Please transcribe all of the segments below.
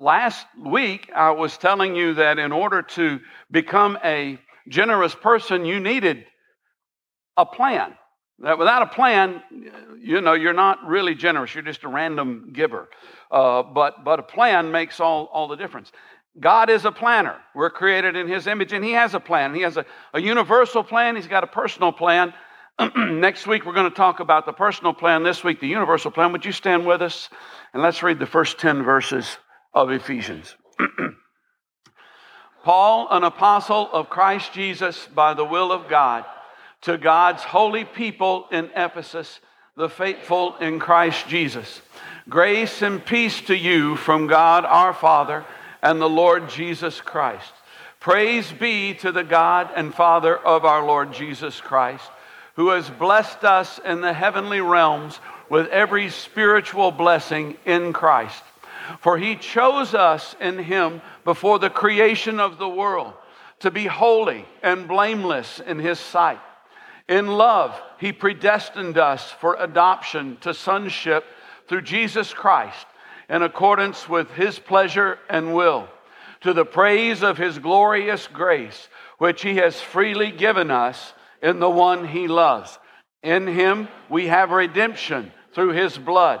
last week I was telling you that in order to become a generous person, you needed a plan. That without a plan, you know, you're not really generous. You're just a random giver. Uh, but, but a plan makes all, all the difference. God is a planner. We're created in His image, and He has a plan. He has a, a universal plan, He's got a personal plan. Next week, we're going to talk about the personal plan. This week, the universal plan. Would you stand with us? And let's read the first 10 verses of Ephesians. Paul, an apostle of Christ Jesus by the will of God, to God's holy people in Ephesus, the faithful in Christ Jesus. Grace and peace to you from God our Father and the Lord Jesus Christ. Praise be to the God and Father of our Lord Jesus Christ, who has blessed us in the heavenly realms with every spiritual blessing in Christ. For he chose us in him before the creation of the world to be holy and blameless in his sight. In love, he predestined us for adoption to sonship through Jesus Christ in accordance with his pleasure and will, to the praise of his glorious grace, which he has freely given us in the one he loves. In him we have redemption through his blood,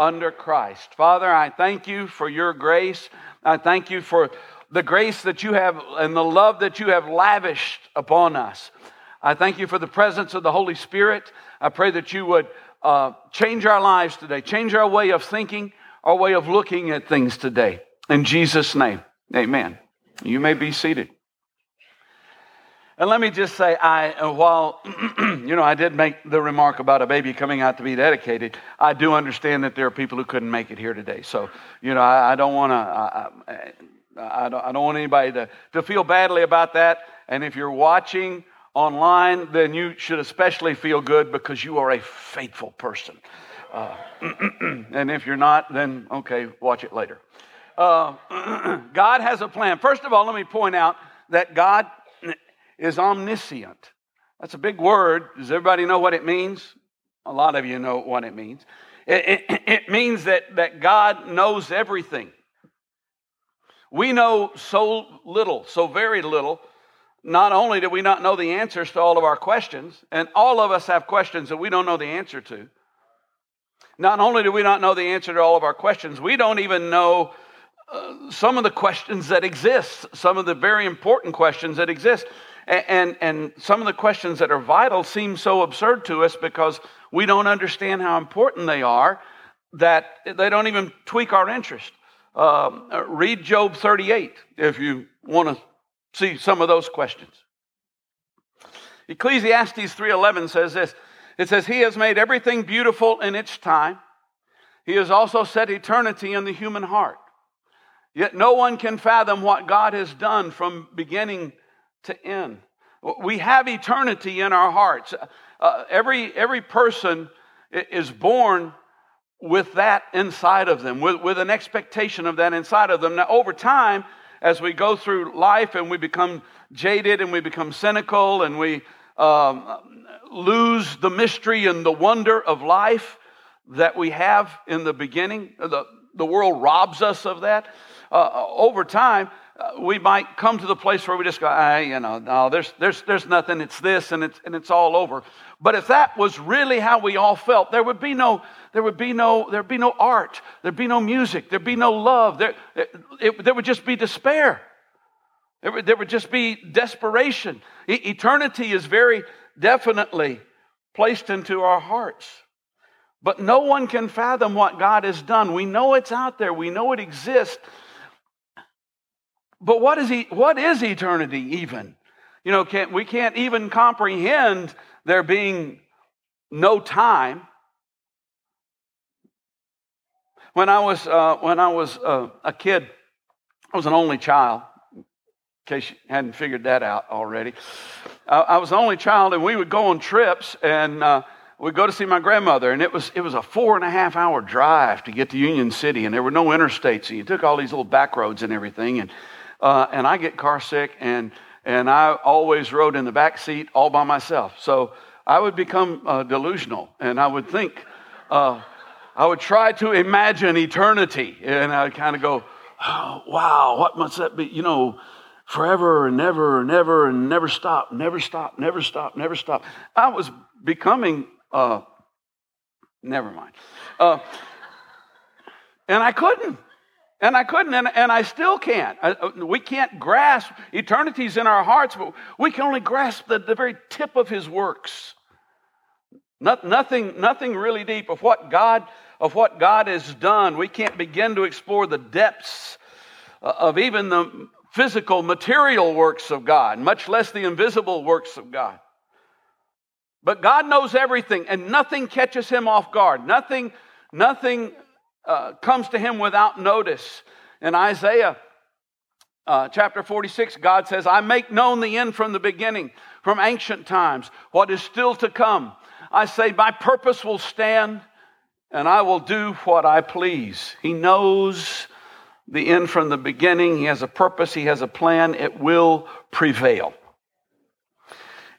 under Christ. Father, I thank you for your grace. I thank you for the grace that you have and the love that you have lavished upon us. I thank you for the presence of the Holy Spirit. I pray that you would uh, change our lives today, change our way of thinking, our way of looking at things today. In Jesus' name, amen. You may be seated. And let me just say, I uh, while you know I did make the remark about a baby coming out to be dedicated, I do understand that there are people who couldn't make it here today. So you know I, I don't want to I, I, I, don't, I don't want anybody to, to feel badly about that. And if you're watching online, then you should especially feel good because you are a faithful person. Uh, and if you're not, then okay, watch it later. Uh, God has a plan. First of all, let me point out that God is omniscient. That's a big word. Does everybody know what it means? A lot of you know what it means. It, it, it means that, that God knows everything. We know so little, so very little. Not only do we not know the answers to all of our questions, and all of us have questions that we don't know the answer to. Not only do we not know the answer to all of our questions, we don't even know uh, some of the questions that exist, some of the very important questions that exist. And, and some of the questions that are vital seem so absurd to us because we don't understand how important they are that they don't even tweak our interest. Um, read Job 38 if you want to see some of those questions. Ecclesiastes 3:11 says this. It says he has made everything beautiful in its time. He has also set eternity in the human heart. Yet no one can fathom what God has done from beginning to end. We have eternity in our hearts. Uh, every, every person is born with that inside of them, with, with an expectation of that inside of them. Now, over time, as we go through life and we become jaded and we become cynical and we um, lose the mystery and the wonder of life that we have in the beginning, the, the world robs us of that. Uh, over time, we might come to the place where we just go, ah, you know, no, there's, there's, there's nothing, it's this, and it's, and it's all over. But if that was really how we all felt, there would be no, there would be no, there'd be no art, there'd be no music, there'd be no love, there, it, it, there would just be despair. There would, there would just be desperation. E- eternity is very definitely placed into our hearts. But no one can fathom what God has done. We know it's out there, we know it exists, but what is, he, what is eternity even? You know, can't, we can't even comprehend there being no time. When I was, uh, when I was uh, a kid, I was an only child. In case you hadn't figured that out already. Uh, I was the only child, and we would go on trips, and uh, we'd go to see my grandmother, and it was, it was a four and a half hour drive to get to Union City, and there were no interstates, so you took all these little back roads and everything, and, uh, and I get car sick, and, and I always rode in the back seat all by myself. So I would become uh, delusional, and I would think, uh, I would try to imagine eternity, and I'd kind of go, oh, wow, what must that be? You know, forever and never and never and never stop, never stop, never stop, never stop. I was becoming, uh, never mind. Uh, and I couldn't. And I couldn't, and, and I still can't. I, uh, we can't grasp eternity's in our hearts, but we can only grasp the, the very tip of His works. Not, nothing, nothing really deep of what God of what God has done. We can't begin to explore the depths uh, of even the physical, material works of God, much less the invisible works of God. But God knows everything, and nothing catches him off guard. Nothing, nothing uh, comes to him without notice. In Isaiah uh, chapter 46, God says, I make known the end from the beginning, from ancient times, what is still to come. I say, My purpose will stand, and I will do what I please. He knows the end from the beginning. He has a purpose, He has a plan. It will prevail.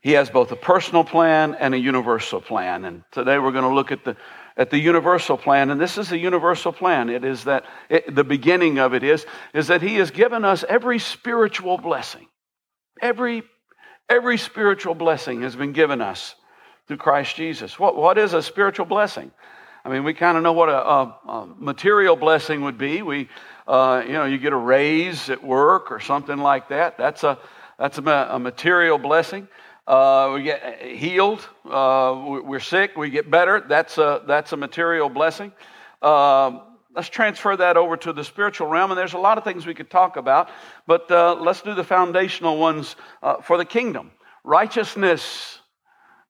He has both a personal plan and a universal plan. And today we're going to look at the, at the universal plan. And this is the universal plan. It is that it, the beginning of it is, is that He has given us every spiritual blessing. Every, every spiritual blessing has been given us through Christ Jesus. What, what is a spiritual blessing? I mean, we kind of know what a, a, a, material blessing would be. We, uh, you know, you get a raise at work or something like that. That's a, that's a, a material blessing. Uh, we get healed. Uh, we're sick. We get better. That's a, that's a material blessing. Um, let's transfer that over to the spiritual realm. And there's a lot of things we could talk about, but uh, let's do the foundational ones uh, for the kingdom. Righteousness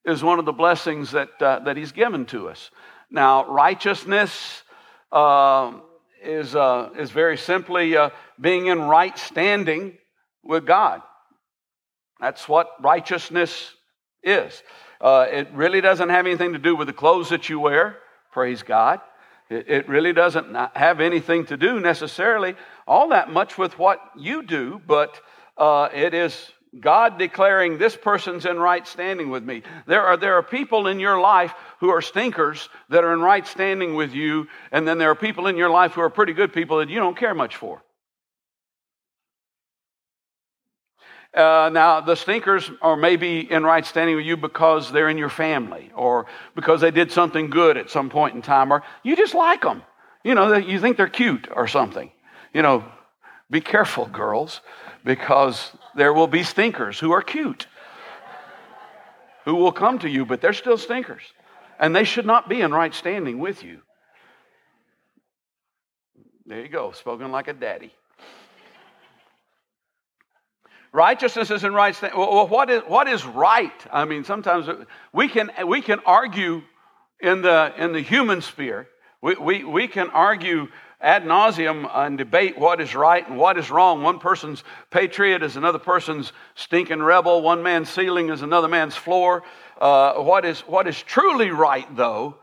is one of the blessings that, uh, that He's given to us. Now, righteousness uh, is, uh, is very simply uh, being in right standing with God. That's what righteousness is. Uh, it really doesn't have anything to do with the clothes that you wear, praise God. It, it really doesn't have anything to do necessarily all that much with what you do, but uh, it is God declaring this person's in right standing with me. There are, there are people in your life who are stinkers that are in right standing with you, and then there are people in your life who are pretty good people that you don't care much for. Uh, now, the stinkers are maybe in right standing with you because they're in your family or because they did something good at some point in time, or you just like them. You know, you think they're cute or something. You know, be careful, girls, because there will be stinkers who are cute, who will come to you, but they're still stinkers. And they should not be in right standing with you. There you go, spoken like a daddy. Righteousness isn't right. Well, what is, what is right? I mean, sometimes we can, we can argue in the, in the human sphere. We, we, we can argue ad nauseum and debate what is right and what is wrong. One person's patriot is another person's stinking rebel. One man's ceiling is another man's floor. Uh, what, is, what is truly right, though,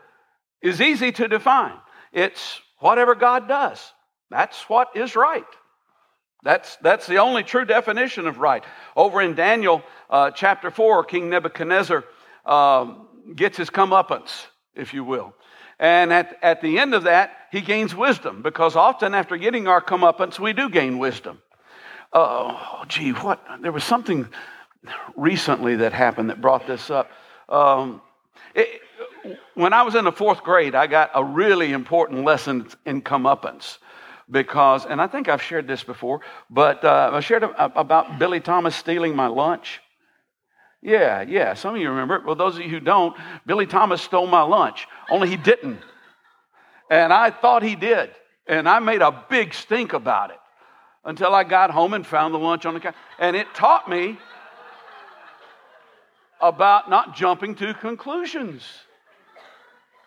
is easy to define. It's whatever God does. That's what is right. That's, that's the only true definition of right. Over in Daniel uh, chapter 4, King Nebuchadnezzar uh, gets his comeuppance, if you will. And at, at the end of that, he gains wisdom because often after getting our comeuppance, we do gain wisdom. Oh, gee, what? There was something recently that happened that brought this up. Um, it, when I was in the fourth grade, I got a really important lesson in comeuppance because, and I think I've shared this before, but uh, I shared about Billy Thomas stealing my lunch. Yeah, yeah. Some of you remember it. Well, those of you who don't, Billy Thomas stole my lunch, only he didn't. And I thought he did. And I made a big stink about it until I got home and found the lunch on the counter. And it taught me about not jumping to conclusions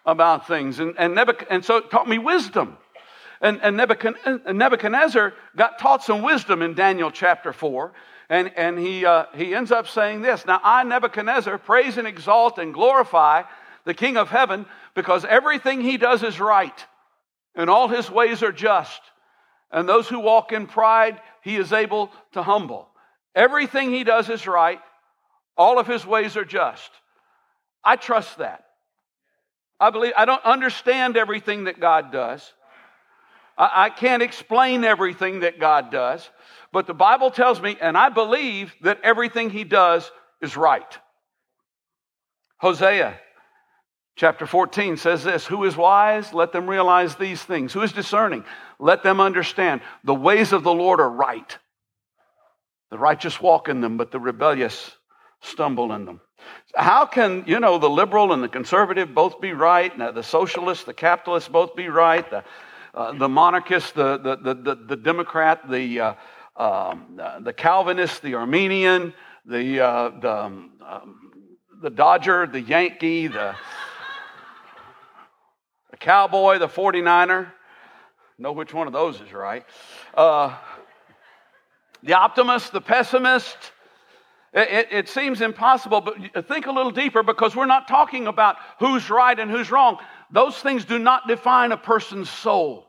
about things. And, and, never, and so it taught me wisdom. And, and Nebuchadnezzar got taught some wisdom in Daniel chapter 4. And, and he, uh, he ends up saying this Now I, Nebuchadnezzar, praise and exalt and glorify the King of heaven because everything he does is right and all his ways are just. And those who walk in pride, he is able to humble. Everything he does is right, all of his ways are just. I trust that. I believe, I don't understand everything that God does. I, I can't explain everything that God does, but the Bible tells me, and I believe that everything he does is right. Hosea chapter 14 says this Who is wise? Let them realize these things. Who is discerning? Let them understand. The ways of the Lord are right. The righteous walk in them, but the rebellious stumble in them. How can, you know, the liberal and the conservative both be right, and the socialist, the capitalist both be right, the, uh, the monarchist, the, the, the, the, the Democrat, the, uh, um, the Calvinist, the Arminian, the, uh, the, um, um, the Dodger, the Yankee, the, the Cowboy, the 49er? Know which one of those is right. Uh, the optimist, the pessimist, it, it, seems impossible, but think a little deeper because we're not talking about who's right and who's wrong. Those things do not define a person's soul.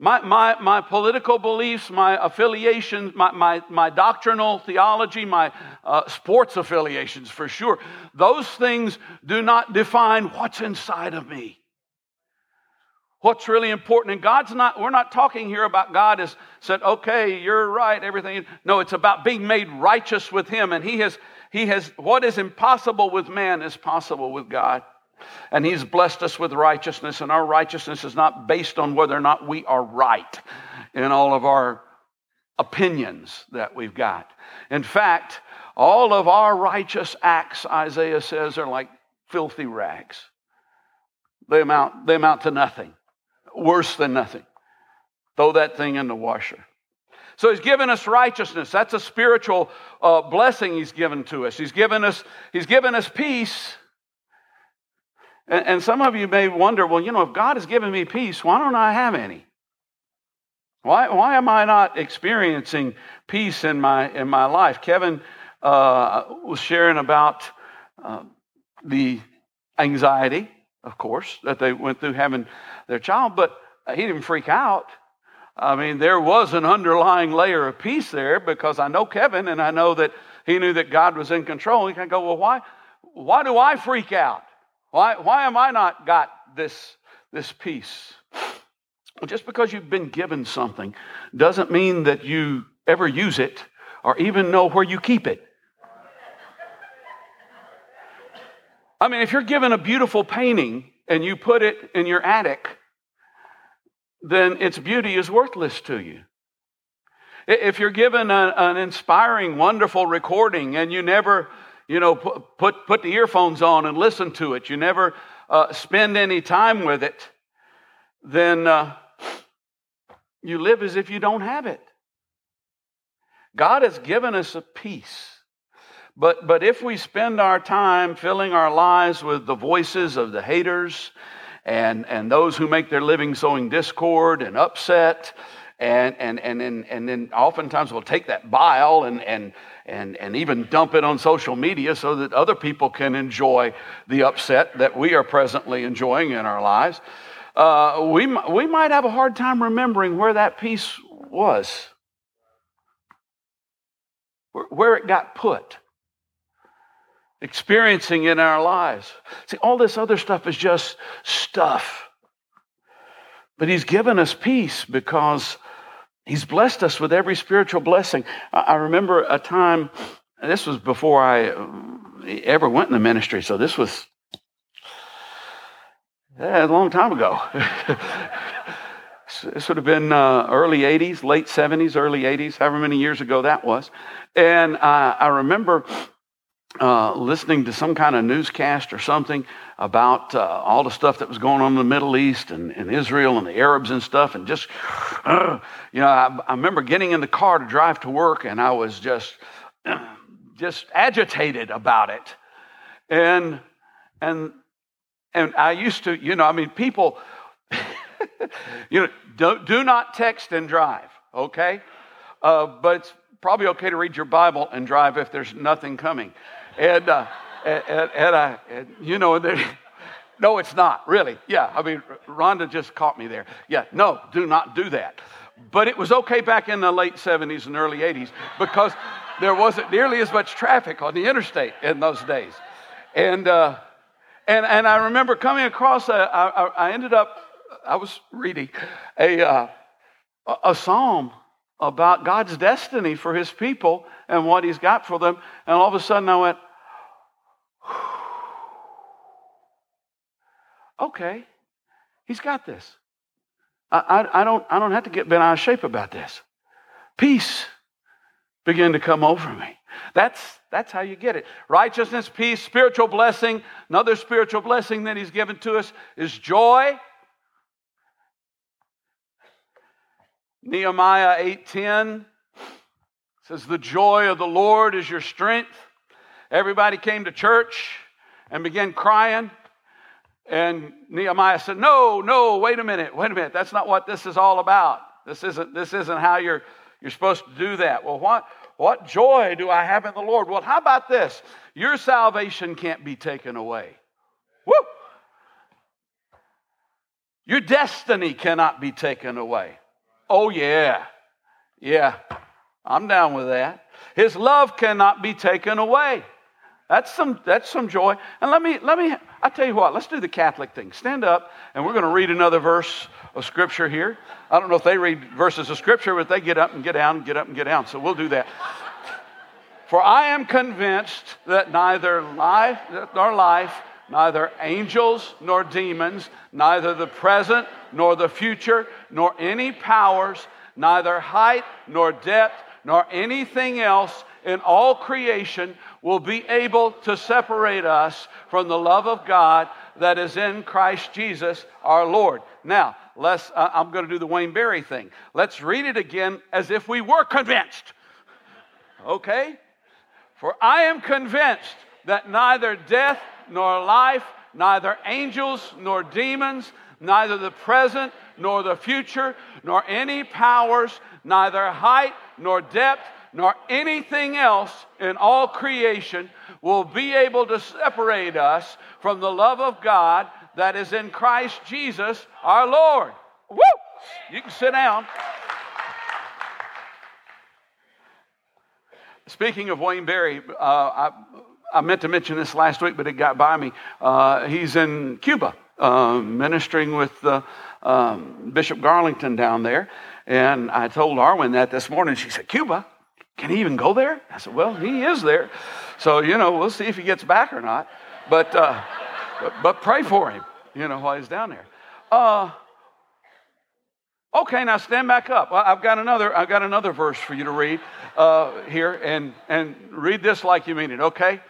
My, my, my political beliefs, my affiliations, my, my, my doctrinal theology, my uh, sports affiliations for sure, those things do not define what's inside of me what's really important. And God's not, we're not talking here about God has said, okay, you're right, everything. No, it's about being made righteous with Him. And He has, He has, what is impossible with man is possible with God. And He's blessed us with righteousness, and our righteousness is not based on whether or not we are right in all of our opinions that we've got. In fact, all of our righteous acts, Isaiah says, are like filthy rags. They amount, they amount to nothing worse than nothing. Throw that thing in the washer. So he's given us righteousness. That's a spiritual uh, blessing he's given to us. He's given us, he's given us peace. And, and some of you may wonder, well, you know, if God has given me peace, why don't I have any? Why, why am I not experiencing peace in my, in my life? Kevin uh, was sharing about uh, the anxiety, of course, that they went through having their child, but he didn't freak out. I mean, there was an underlying layer of peace there because I know Kevin and I know that he knew that God was in control. He can go, well, why, why do I freak out? Why, why am I not got this, this peace? Well, just because you've been given something doesn't mean that you ever use it or even know where you keep it. I mean, if you're given a beautiful painting and you put it in your attic, then its beauty is worthless to you. If you're given a, an inspiring, wonderful recording and you never, you know, put, put the earphones on and listen to it, you never uh, spend any time with it, then uh, you live as if you don't have it. God has given us a peace. But, but if we spend our time filling our lives with the voices of the haters and, and those who make their living sowing discord and upset. And, and, and, and, and then oftentimes we'll take that bile and, and, and, and even dump it on social media so that other people can enjoy the upset that we are presently enjoying in our lives. Uh, we, we might have a hard time remembering where that peace was, where it got put experiencing in our lives. See, all this other stuff is just stuff. But He's given us peace because He's blessed us with every spiritual blessing. I remember a time, this was before I ever went in the ministry, so this was a long time ago. this would have been uh, early 80s, late 70s, early 80s, however many years ago that was. And uh, I remember uh, listening to some kind of newscast or something about uh, all the stuff that was going on in the Middle East and, and Israel and the Arabs and stuff, and just, uh, you know, I, I, remember getting in the car to drive to work, and I was just, just agitated about it, and and and I used to, you know, I mean, people. you know, don't do not text and drive, okay? Uh, but it's probably okay to read your Bible and drive if there's nothing coming. And, uh, and, and, and, uh, and you know, no, it's not, really. Yeah, I mean, Rhonda just caught me there. Yeah, no, do not do that. But it was okay back in the late 70s and early 80s because there wasn't nearly as much traffic on the interstate in those days. And, uh, and, and I remember coming across, a, I, I ended up, I was reading a, uh, a psalm about God's destiny for his people and what he's got for them. And all of a sudden I went, okay, he's got this. I, I, I, don't, I don't have to get bent out of shape about this. Peace began to come over me. That's, that's how you get it. Righteousness, peace, spiritual blessing. Another spiritual blessing that he's given to us is joy. Nehemiah 8:10 says the joy of the Lord is your strength. Everybody came to church and began crying. And Nehemiah said, No, no, wait a minute, wait a minute. That's not what this is all about. This isn't, this isn't how you're, you're supposed to do that. Well, what, what joy do I have in the Lord? Well, how about this? Your salvation can't be taken away. Woo! Your destiny cannot be taken away. Oh, yeah. Yeah. I'm down with that. His love cannot be taken away. That's some, that's some joy. And let me, let me, I tell you what, let's do the Catholic thing. Stand up, and we're going to read another verse of Scripture here. I don't know if they read verses of Scripture, but they get up and get down, and get up and get down. So we'll do that. For I am convinced that neither life nor life, neither angels nor demons, neither the present nor the future, nor any powers, neither height nor depth, nor anything else in all creation will be able to separate us from the love of God that is in Christ Jesus our Lord. Now, let's, uh, I'm going to do the Wayne Berry thing. Let's read it again as if we were convinced. Okay? For I am convinced that neither death nor life, neither angels nor demons, neither the present nor the future, nor any powers, neither height nor depth, nor anything else in all creation will be able to separate us from the love of God that is in Christ Jesus our Lord. Woo! You can sit down. Speaking of Wayne Berry, uh, I, I, meant to mention this last week, but it got by me. Uh, he's in Cuba, uh, ministering with um, Bishop Garlington down there. And I told Arwen that this morning. She said, Cuba? Can he even go there? I said, Well, he is there. So, you know, we'll see if he gets back or not. But, uh, but, but, pray for him, you know, while he's down there. Uh, okay, now stand back up. I've got another, I've got another verse for you to read uh, here, and, and read this like you mean it, okay?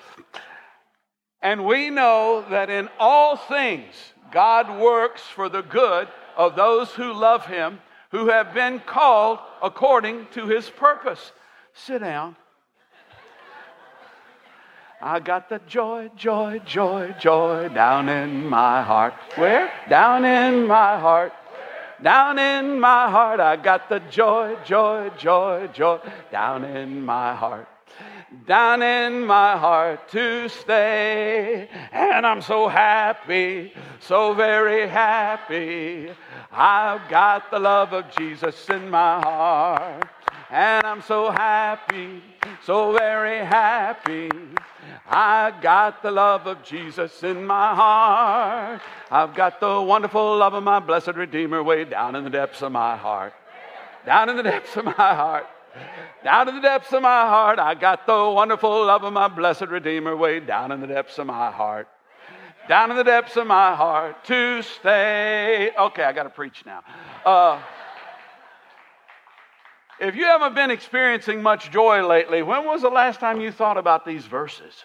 And we know that in all things God works for the good of those who love him, who have been called according to his purpose. Sit down. I got the joy, joy, joy, joy down in my heart. Where? Down in my heart. Down in my heart. I got the joy, joy, joy, joy down in my heart. Down in my heart to stay. And I'm so happy, so very happy. I've got the love of Jesus in my heart and I'm so happy, so very happy. I got the love of Jesus in my heart. I've got the wonderful love of my blessed Redeemer way down in the depths of my heart. Down in the depths of my heart. Down in the depths of my heart, I got the wonderful love of my blessed Redeemer way down in the depths of my heart. Down in the depths of my heart to stay. Okay, I got to preach now. Uh, if you haven't been experiencing much joy lately, when was the last time you thought about these verses?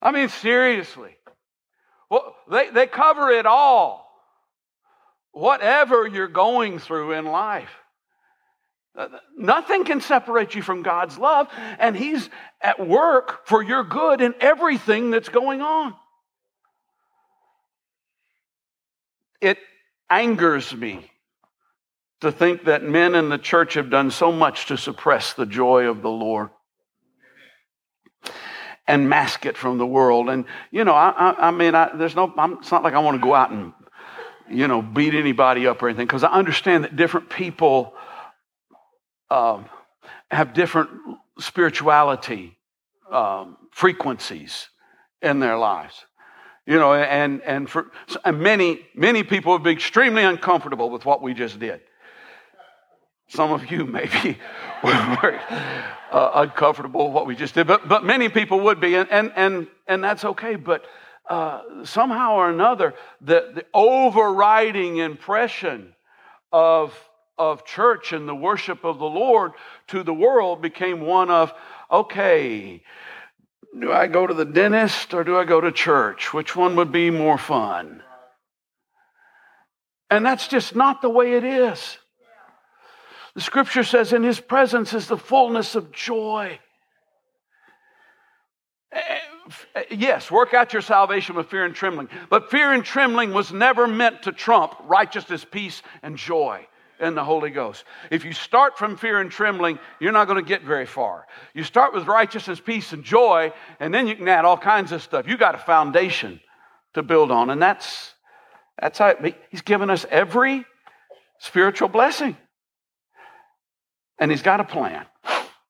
I mean, seriously. Well, they, they cover it all. Whatever you're going through in life. Uh, nothing can separate you from God's love, and He's at work for your good in everything that's going on. it angers me to think that men in the church have done so much to suppress the joy of the Lord and mask it from the world. And, you know, I, I, I mean, I, there's no, I'm, it's not like I want to go out and, you know, beat anybody up or anything, because I understand that different people um, have different spirituality um, frequencies in their lives. You know, and, and for and many, many people would be extremely uncomfortable with what we just did. Some of you maybe were uh, uncomfortable with what we just did, but, but many people would be, and, and, and, and that's okay. But uh, somehow or another, the, the overriding impression of, of church and the worship of the Lord to the world became one of, okay, do I go to the dentist or do I go to church? Which one would be more fun? And that's just not the way it is. The scripture says, In his presence is the fullness of joy. Eh, eh, yes, work out your salvation with fear and trembling. But fear and trembling was never meant to trump righteousness, peace, and joy in the Holy Ghost. If you start from fear and trembling, you're not going to get very far. You start with righteousness, peace, and joy, and then you can add all kinds of stuff. You got a foundation to build on, and that's that's how it, He's given us every spiritual blessing. And he's got a plan.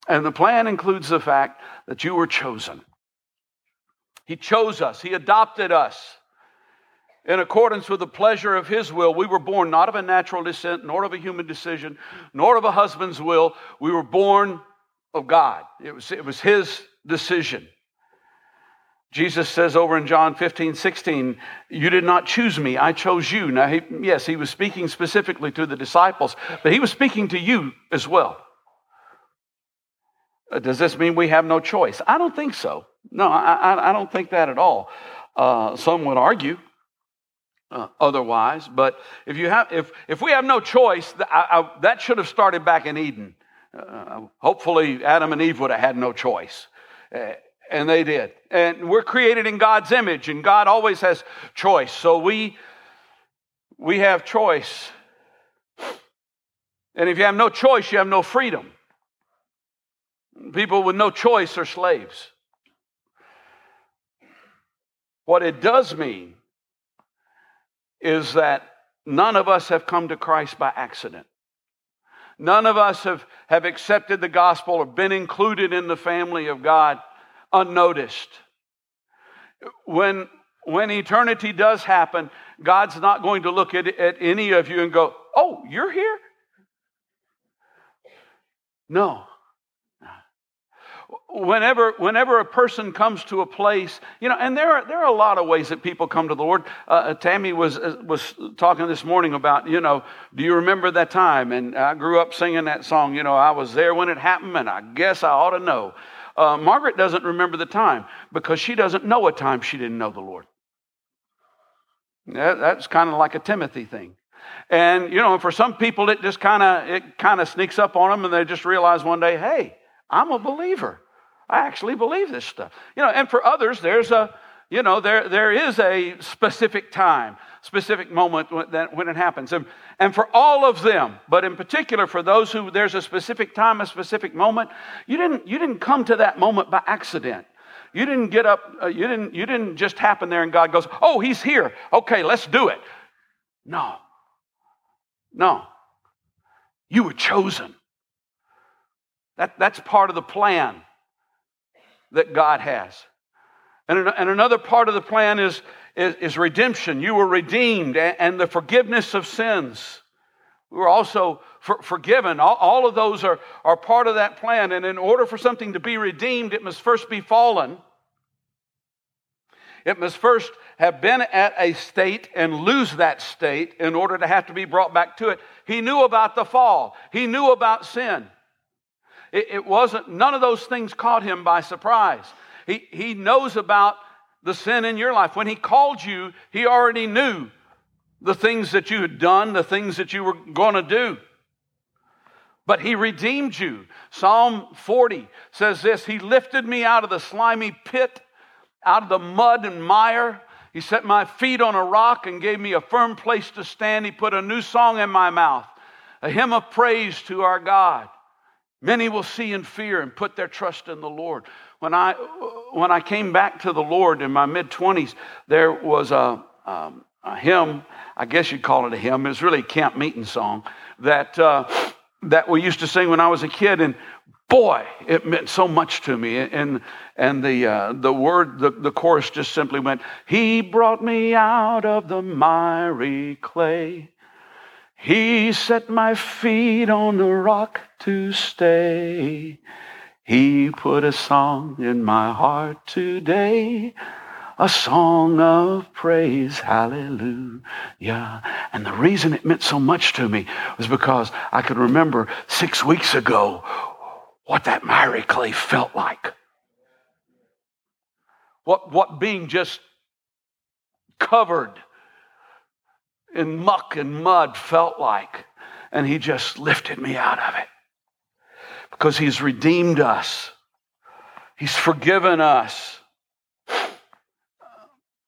And the plan includes the fact that you were chosen. He chose us, He adopted us. In accordance with the pleasure of His will, we were born not of a natural descent, nor of a human decision, nor of a husband's will. We were born of God. It was, it was His decision. Jesus says over in John 15, 16, You did not choose me, I chose you. Now, he, yes, he was speaking specifically to the disciples, but he was speaking to you as well. Uh, does this mean we have no choice? I don't think so. No, I, I don't think that at all. Uh, some would argue uh, otherwise, but if, you have, if, if we have no choice, I, I, that should have started back in Eden. Uh, hopefully, Adam and Eve would have had no choice. And they did. And we're created in God's image, and God always has choice. So we, we have choice. And if you have no choice, you have no freedom. People with no choice are slaves. What it does mean is that none of us have come to Christ by accident. None of us have, have accepted the gospel or been included in the family of God unnoticed. When, when eternity does happen, God's not going to look at, at any of you and go, Oh, you're here? No. Whenever, whenever a person comes to a place, you know, and there are, there are a lot of ways that people come to the Lord. Uh, uh Tammy was, uh, was talking this morning about, you know, do you remember that time? And I grew up singing that song, you know, I was there when it happened, and I guess I ought to know. Uh, Margaret doesn't remember the time because she doesn't know a time she didn't know the Lord. That, that's kind of like a Timothy thing. And you know, for some people, it just kind of it kind of sneaks up on them, and they just realize one day, hey, I'm a believer. I actually believe this stuff. You know, and for others, there's a you know there there is a specific time specific moment when it happens. And, for all of them, but in particular for those who there's a specific time, a specific moment, you didn't, you didn't come to that moment by accident. You didn't get up, uh, you, didn't, you didn't just happen there and God goes, oh, he's here. Okay, let's do it. No. No. You were chosen. That, that's part of the plan that God has. And, and another part of the plan is is, is redemption. You were redeemed and, and, the forgiveness of sins. We were also for, forgiven. All, all of those are, are part of that plan. And in order for something to be redeemed, it must first be fallen. It must first have been at a state and lose that state in order to have to be brought back to it. He knew about the fall, he knew about sin. It, it wasn't, none of those things caught him by surprise. He, he knows about the sin in your life. When He called you, He already knew the things that you had done, the things that you were going to do. But He redeemed you. Psalm 40 says this He lifted me out of the slimy pit, out of the mud and mire. He set my feet on a rock and gave me a firm place to stand. He put a new song in my mouth, a hymn of praise to our God. Many will see and fear and put their trust in the Lord. When I, when I came back to the Lord in my mid 20s, there was a, um, a hymn, I guess you'd call it a hymn, it was really a camp meeting song, that, uh, that we used to sing when I was a kid. And boy, it meant so much to me. And, and the, uh, the word, the, the chorus just simply went, He brought me out of the miry clay. He set my feet on the rock to stay. He put a song in my heart today, a song of praise, hallelujah. And the reason it meant so much to me was because I could remember six weeks ago what that miry clay felt like. What, what being just covered in muck and mud felt like. And he just lifted me out of it because he's redeemed us, he's forgiven us.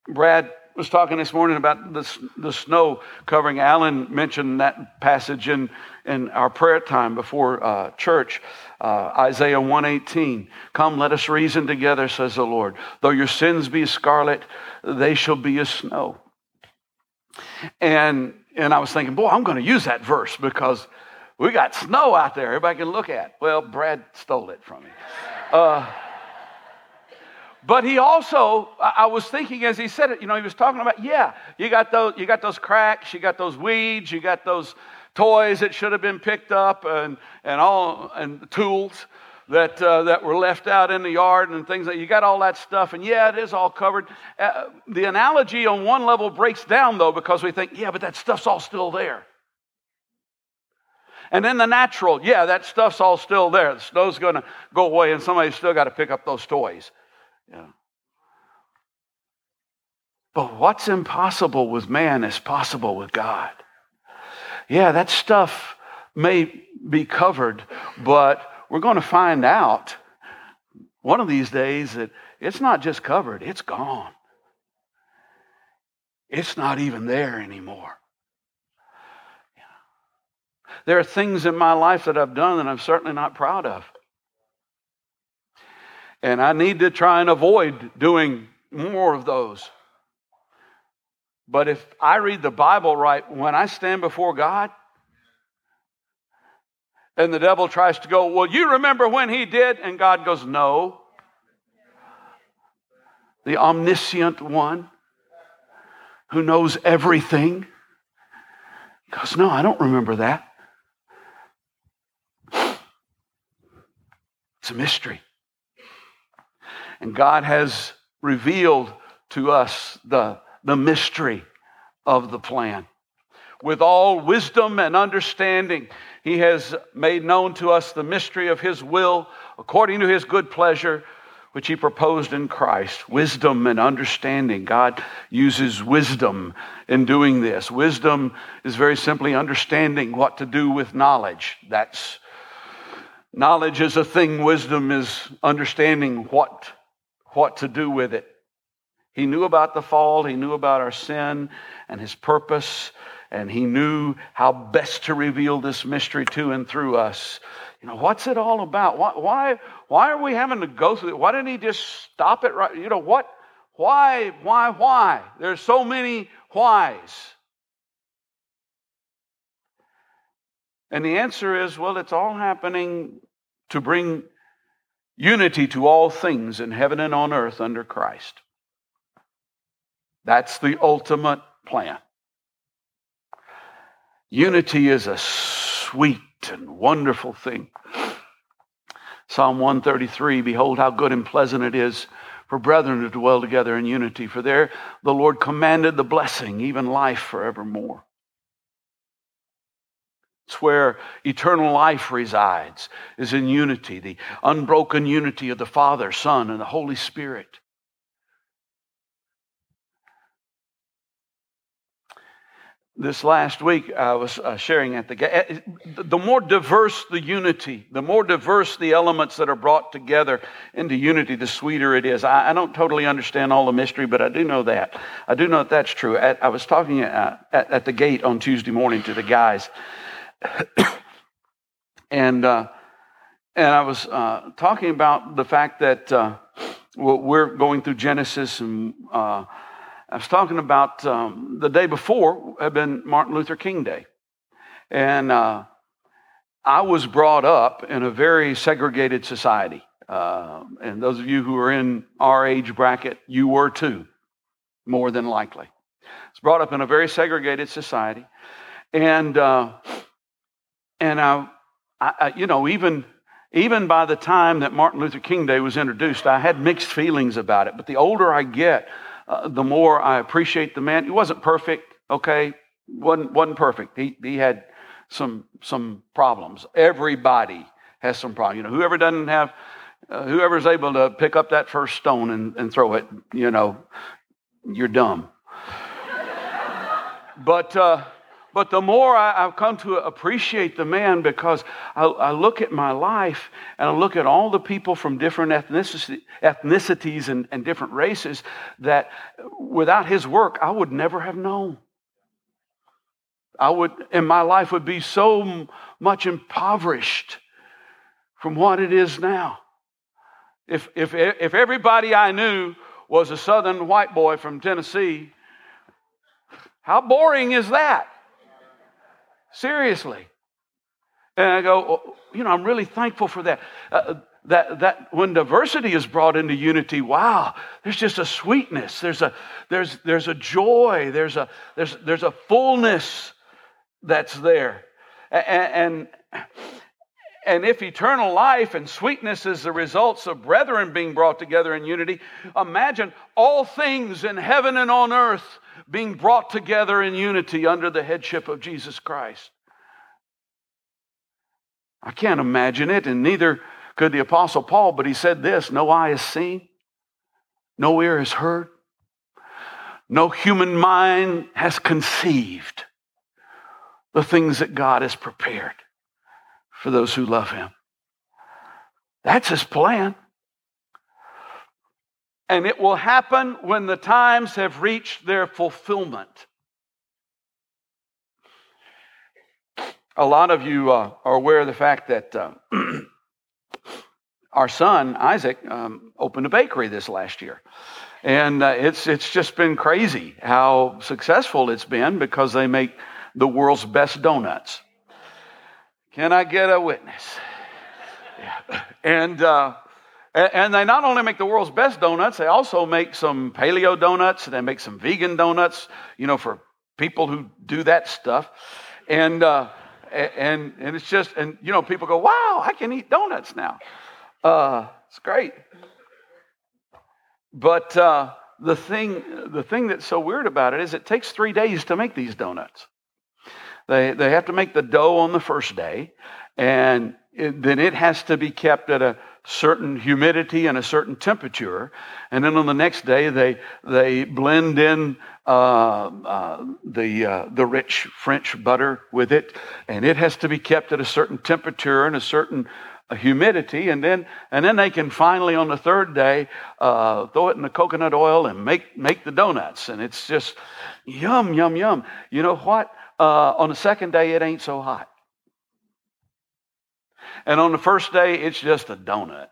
Brad was talking this morning about the, the snow covering. Alan mentioned that passage in, in our prayer time before uh, church. Uh, Isaiah 118. Come, let us reason together, says the Lord. Though your sins be scarlet, they shall be as snow. And, and I was thinking, boy, I'm going to use that verse because we got snow out there everybody can look at. Well, Brad stole it from me. Uh, but he also, I was thinking as he said it, you know, he was talking about, yeah, you got those, you got those cracks, you got those weeds, you got those toys that should have been picked up and, and all and tools that, uh, that were left out in the yard and things that you got all that stuff. And yeah, it is all covered. Uh, the analogy on one level breaks down though because we think, yeah, but that stuff's all still there. And then the natural, yeah, that stuff's all still there. The snow's going to go away and somebody's still got to pick up those toys. Yeah. But what's impossible with man is possible with God. Yeah, that stuff may be covered, but we're going to find out one of these days that it's not just covered, it's gone. It's not even there anymore. There are things in my life that I've done that I'm certainly not proud of. And I need to try and avoid doing more of those. But if I read the Bible right, when I stand before God, and the devil tries to go, Well, you remember when he did? And God goes, No. The omniscient one who knows everything goes, No, I don't remember that. It's a mystery. And God has revealed to us the, the mystery of the plan. With all wisdom and understanding, he has made known to us the mystery of His will according to His good pleasure, which He proposed in Christ. Wisdom and understanding. God uses wisdom in doing this. Wisdom is very simply understanding what to do with knowledge. That's knowledge is a thing, wisdom is understanding what, what to do with it. He knew about the fall, he knew about our sin and his purpose and he knew how best to reveal this mystery to and through us. You know, what's it all about? Why, why, why are we having to go through it? Why didn't he just stop it right? You know, what, why, why, why? There's so many whys. And the answer is well, it's all happening to bring unity to all things in heaven and on earth under Christ. That's the ultimate plan. Unity is a sweet and wonderful thing. Psalm 133 Behold, how good and pleasant it is for brethren to dwell together in unity. For there the Lord commanded the blessing, even life forevermore. It's where eternal life resides, is in unity, the unbroken unity of the Father, Son, and the Holy Spirit. this last week I was uh, sharing at the gate. Eh, eh, the more diverse the unity, the more diverse the elements that are brought together into unity, the sweeter it is. I, don't totally understand all the mystery, but I do know that. I do know that that's true. I was talking uh, at, at, the gate on Tuesday morning to the guys, and uh, and I was uh, talking about the fact that uh, we're going through Genesis and uh, I was talking about um, the day before had been Martin Luther King Day. And uh, I was brought up in a very segregated society. Uh, and those of you who are in our age bracket, you were too, more than likely. I was brought up in a very segregated society. And, and I, I, you know, even, even by the time that Martin Luther King Day was introduced, I had mixed feelings about it. But the older I get, uh, the more I appreciate the man. He wasn't perfect, okay? wasn't wasn't perfect. He he had some some problems. Everybody has some problems. You know, whoever doesn't have, uh, whoever's able to pick up that first stone and, and throw it, you know, you're dumb. but. Uh, but the more I, have come to appreciate the man because I, I, look at my life and I look at all the people from different ethnicity, ethnicities and, and different races that without his work, I would never have known. I would, and my life would be so much impoverished from what it is now. If, if, if everybody I knew was a southern white boy from Tennessee, how boring is that? Seriously. And I go, oh, you know, I'm really thankful for that. Uh, that, that when diversity is brought into unity, wow, there's just a sweetness, there's a, there's, there's a joy, there's a, there's, there's a fullness that's there. And, and, and if eternal life and sweetness is the results of brethren being brought together in unity, imagine all things in heaven and on earth being brought together in unity under the headship of Jesus Christ. I can't imagine it, and neither could the Apostle Paul, but he said this No eye has seen, no ear has heard, no human mind has conceived the things that God has prepared for those who love Him. That's His plan. And it will happen when the times have reached their fulfillment. A lot of you uh, are aware of the fact that uh, our son, Isaac, um, opened a bakery this last year. And uh, it's, it's just been crazy how successful it's been because they make the world's best donuts. Can I get a witness? Yeah. And, uh, and they not only make the world's best donuts, they also make some paleo donuts. They make some vegan donuts, you know, for people who do that stuff. And, uh, and, and it's just, and, you know, people go, wow, I can eat donuts now. Uh, it's great. But uh, the, thing, the thing that's so weird about it is it takes three days to make these donuts. They, they have to make the dough on the first day, and it, then it has to be kept at a certain humidity and a certain temperature. And then on the next day, they, they blend in uh, uh, the, uh, the rich French butter with it. And it has to be kept at a certain temperature and a certain uh, humidity. And then, and then they can finally, on the third day, uh, throw it in the coconut oil and make, make the donuts. And it's just yum, yum, yum. You know what? Uh, on the second day, it ain't so hot. And on the first day, it's just a donut.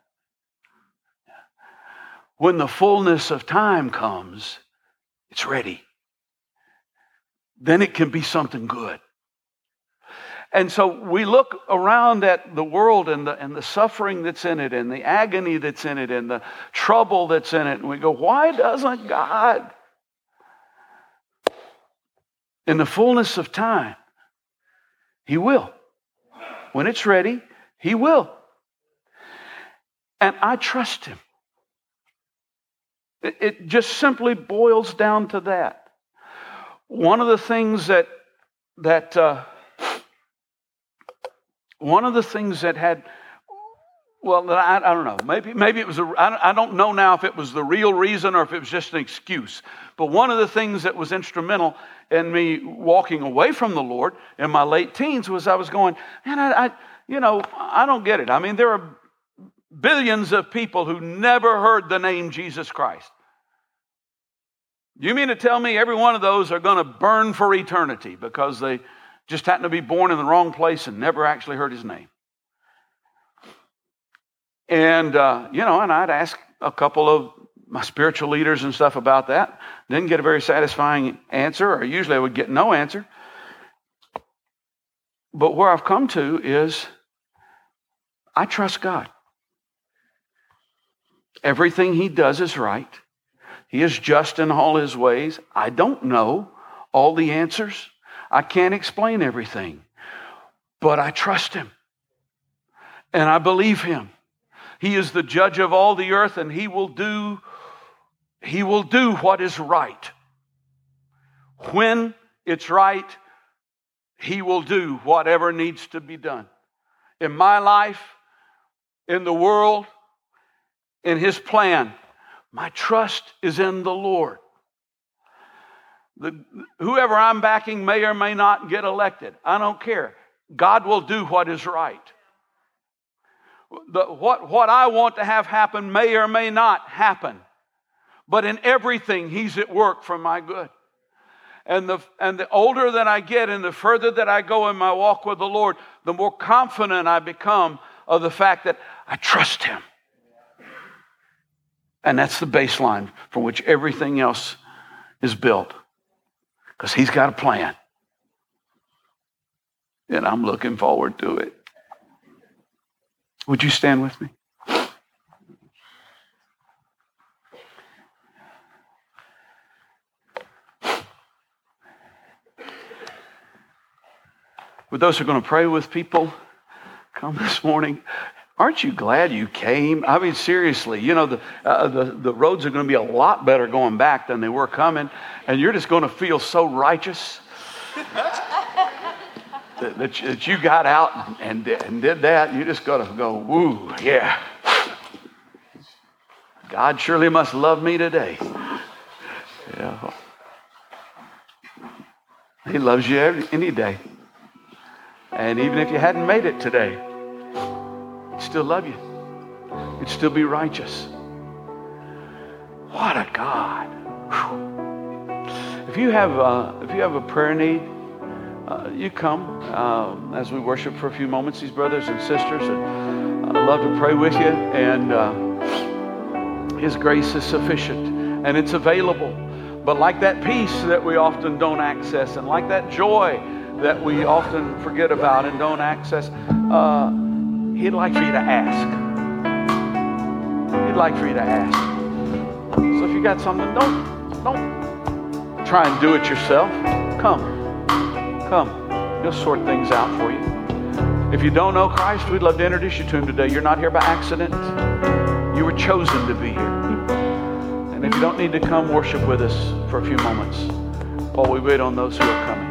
When the fullness of time comes, it's ready. Then it can be something good. And so we look around at the world and the, and the suffering that's in it, and the agony that's in it, and the trouble that's in it, and we go, why doesn't God? In the fullness of time, He will. When it's ready, he will. And I trust him. It, just simply boils down to that. One of the things that that uh, one of the things that had well, I, I, don't know. Maybe, maybe it was, I, don't know now if it was the real reason or if it was just an excuse. But one of the things that was instrumental in me walking away from the Lord in my late teens was I was going, man, I you know, I don't get it. I mean, there are billions of people who never heard the name Jesus Christ. You mean to tell me every one of those are going to burn for eternity because they just happen to be born in the wrong place and never actually heard his name? And, uh, you know, and I'd ask a couple of my spiritual leaders and stuff about that. Didn't get a very satisfying answer, or usually I would get no answer. But where I've come to is I trust God. Everything He does is right. He is just in all His ways. I don't know all the answers, I can't explain everything, but I trust Him and I believe Him. He is the judge of all the earth and he will do he will do what is right. When it's right, he will do whatever needs to be done. In my life, in the world, in his plan, my trust is in the Lord. The, whoever I'm backing may or may not get elected. I don't care. God will do what is right the, what, what I want to have happen may or may not happen. But in everything, He's at work for my good. And the, and the older that I get and the further that I go in my walk with the Lord, the more confident I become of the fact that I trust Him. And that's the baseline from which everything else is built. Because He's got a plan. And I'm looking forward to it. Would you stand with me? With those who are going to pray with people, come this morning. Aren't you glad you came? I mean, seriously, you know, the, uh, the, the roads are going to be a lot better going back than they were coming, and you're just going to feel so righteous that, that, that you got out and, and did that, you just got to go, woo, yeah. God surely must love me today. Yeah. He loves you every, any day. And even if you hadn't made it today, still love you. He'd still be righteous. What a God. Whew. If you have uh, if you have a prayer need, uh, you come uh, as we worship for a few moments, these brothers and sisters. I'd love to pray with you. And uh, His grace is sufficient and it's available. But like that peace that we often don't access, and like that joy that we often forget about and don't access, uh, He'd like for you to ask. He'd like for you to ask. So if you got something, don't don't try and do it yourself. Come. Come, he'll sort things out for you. If you don't know Christ, we'd love to introduce you to him today. You're not here by accident, you were chosen to be here. And if you don't need to come, worship with us for a few moments while we wait on those who are coming.